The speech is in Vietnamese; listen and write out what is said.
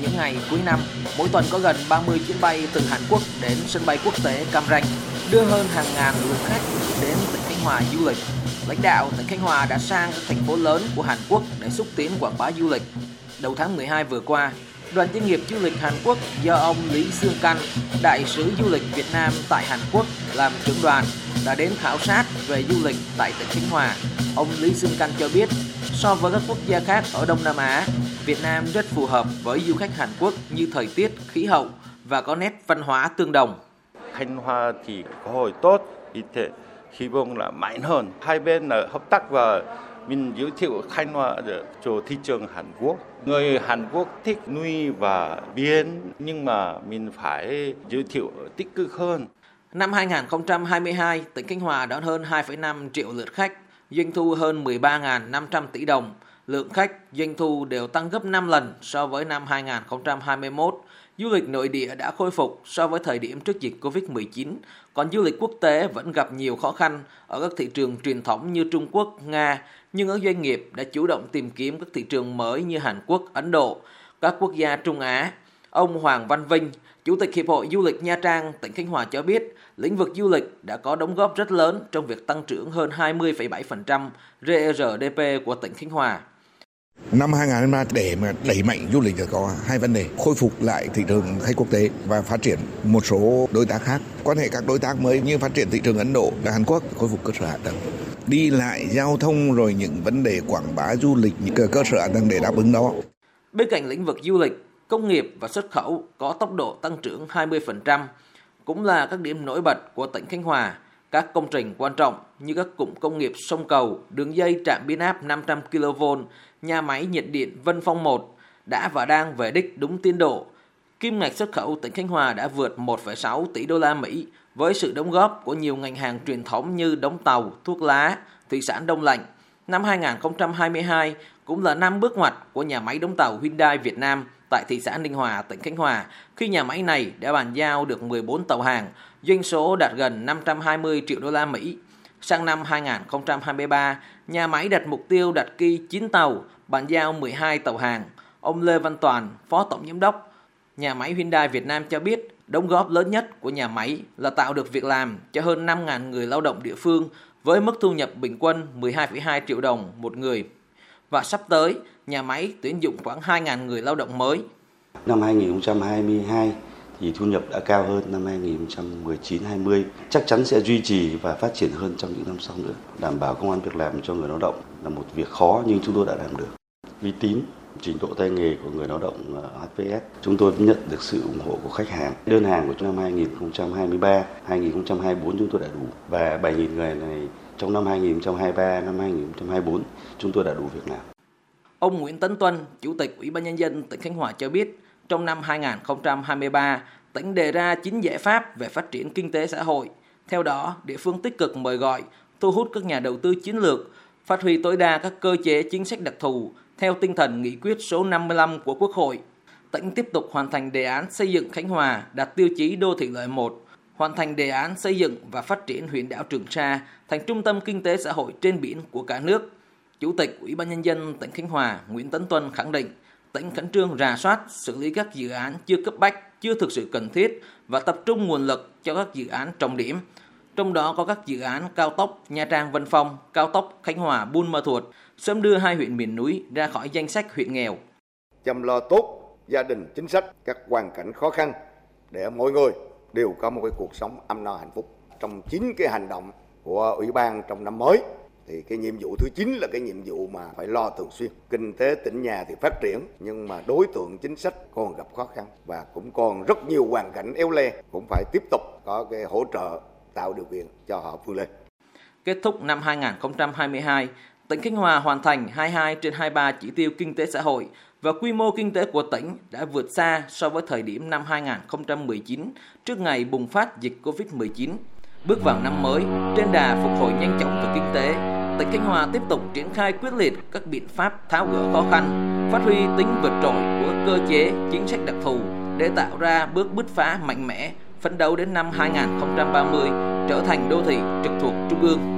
Những ngày cuối năm, mỗi tuần có gần 30 chuyến bay từ Hàn Quốc đến sân bay quốc tế Cam Ranh, đưa hơn hàng ngàn lượt khách đến tỉnh Khánh Hòa du lịch. Lãnh đạo tỉnh Khánh Hòa đã sang các thành phố lớn của Hàn Quốc để xúc tiến quảng bá du lịch. Đầu tháng 12 vừa qua, đoàn doanh nghiệp du lịch Hàn Quốc do ông Lý Sương Căn, đại sứ du lịch Việt Nam tại Hàn Quốc làm trưởng đoàn đã đến khảo sát về du lịch tại tỉnh Khánh Hòa. Ông Lý Sương Căn cho biết, so với các quốc gia khác ở Đông Nam Á, Việt Nam rất phù hợp với du khách Hàn Quốc như thời tiết, khí hậu và có nét văn hóa tương đồng. Khánh Hòa thì có hội tốt, y tế hy vọng là mạnh hơn. Hai bên là hợp tác và mình giới thiệu Khánh Hòa cho thị trường Hàn Quốc. Người Hàn Quốc thích nuôi và biển nhưng mà mình phải giới thiệu tích cực hơn. Năm 2022, tỉnh Khánh Hòa đón hơn 2,5 triệu lượt khách, doanh thu hơn 13.500 tỷ đồng. Lượng khách, doanh thu đều tăng gấp 5 lần so với năm 2021. Du lịch nội địa đã khôi phục so với thời điểm trước dịch Covid-19, còn du lịch quốc tế vẫn gặp nhiều khó khăn ở các thị trường truyền thống như Trung Quốc, Nga, nhưng ở doanh nghiệp đã chủ động tìm kiếm các thị trường mới như Hàn Quốc, Ấn Độ, các quốc gia Trung Á. Ông Hoàng Văn Vinh, Chủ tịch Hiệp hội Du lịch Nha Trang, tỉnh Khánh Hòa cho biết, lĩnh vực du lịch đã có đóng góp rất lớn trong việc tăng trưởng hơn 20,7% GRDP của tỉnh Khánh Hòa. Năm 2023 để mà đẩy mạnh du lịch thì có hai vấn đề khôi phục lại thị trường khách quốc tế và phát triển một số đối tác khác. Quan hệ các đối tác mới như phát triển thị trường Ấn Độ và Hàn Quốc khôi phục cơ sở hạ tầng. Đi lại giao thông rồi những vấn đề quảng bá du lịch những cơ sở hạ tầng để đáp ứng đó. Bên cạnh lĩnh vực du lịch công nghiệp và xuất khẩu có tốc độ tăng trưởng 20% cũng là các điểm nổi bật của tỉnh Khánh Hòa các công trình quan trọng như các cụm công nghiệp sông cầu, đường dây trạm biến áp 500 kV, nhà máy nhiệt điện Vân Phong 1 đã và đang về đích đúng tiến độ. Kim ngạch xuất khẩu tỉnh Khánh Hòa đã vượt 1,6 tỷ đô la Mỹ với sự đóng góp của nhiều ngành hàng truyền thống như đóng tàu, thuốc lá, thủy sản đông lạnh. Năm 2022 cũng là năm bước ngoặt của nhà máy đóng tàu Hyundai Việt Nam tại thị xã Ninh Hòa, tỉnh Khánh Hòa khi nhà máy này đã bàn giao được 14 tàu hàng, doanh số đạt gần 520 triệu đô la Mỹ. Sang năm 2023, nhà máy đặt mục tiêu đặt kỳ 9 tàu, bàn giao 12 tàu hàng. Ông Lê Văn Toàn, Phó Tổng Giám đốc nhà máy Hyundai Việt Nam cho biết đóng góp lớn nhất của nhà máy là tạo được việc làm cho hơn 5.000 người lao động địa phương với mức thu nhập bình quân 12,2 triệu đồng một người. Và sắp tới, nhà máy tuyển dụng khoảng 2.000 người lao động mới. Năm 2022 thì thu nhập đã cao hơn năm 2019-20 chắc chắn sẽ duy trì và phát triển hơn trong những năm sau nữa. Đảm bảo công an việc làm cho người lao động là một việc khó nhưng chúng tôi đã làm được. Uy tín, trình độ tay nghề của người lao động ờ, HPS, chúng tôi nhận được sự ủng hộ của khách hàng. Đơn hàng của năm 2023, 2024 chúng tôi đã đủ và 7.000 người này trong năm 2023, năm 2024 chúng tôi đã đủ việc làm. Ông Nguyễn Tấn Tuân, Chủ tịch Ủy ban Nhân dân tỉnh Khánh Hòa cho biết, trong năm 2023, tỉnh đề ra 9 giải pháp về phát triển kinh tế xã hội. Theo đó, địa phương tích cực mời gọi, thu hút các nhà đầu tư chiến lược, phát huy tối đa các cơ chế chính sách đặc thù theo tinh thần nghị quyết số 55 của Quốc hội. Tỉnh tiếp tục hoàn thành đề án xây dựng Khánh Hòa đạt tiêu chí đô thị loại 1, hoàn thành đề án xây dựng và phát triển huyện đảo Trường Sa thành trung tâm kinh tế xã hội trên biển của cả nước. Chủ tịch Ủy ban nhân dân tỉnh Khánh Hòa Nguyễn Tấn Tuân khẳng định, tỉnh khẩn trương rà soát, xử lý các dự án chưa cấp bách, chưa thực sự cần thiết và tập trung nguồn lực cho các dự án trọng điểm. Trong đó có các dự án cao tốc Nha Trang Vân Phong, cao tốc Khánh Hòa Buôn Ma Thuột, sớm đưa hai huyện miền núi ra khỏi danh sách huyện nghèo. Chăm lo tốt gia đình chính sách, các hoàn cảnh khó khăn để mọi người đều có một cái cuộc sống ấm no hạnh phúc. Trong chín cái hành động của Ủy ban trong năm mới thì cái nhiệm vụ thứ chín là cái nhiệm vụ mà phải lo thường xuyên kinh tế tỉnh nhà thì phát triển nhưng mà đối tượng chính sách còn gặp khó khăn và cũng còn rất nhiều hoàn cảnh éo le cũng phải tiếp tục có cái hỗ trợ tạo điều kiện cho họ vươn lên kết thúc năm 2022 tỉnh Khánh Hòa hoàn thành 22 trên 23 chỉ tiêu kinh tế xã hội và quy mô kinh tế của tỉnh đã vượt xa so với thời điểm năm 2019 trước ngày bùng phát dịch Covid-19. Bước vào năm mới, trên đà phục hồi nhanh chóng về kinh tế, tỉnh Khánh Hòa tiếp tục triển khai quyết liệt các biện pháp tháo gỡ khó khăn, phát huy tính vượt trội của cơ chế, chính sách đặc thù để tạo ra bước bứt phá mạnh mẽ, phấn đấu đến năm 2030 trở thành đô thị trực thuộc trung ương.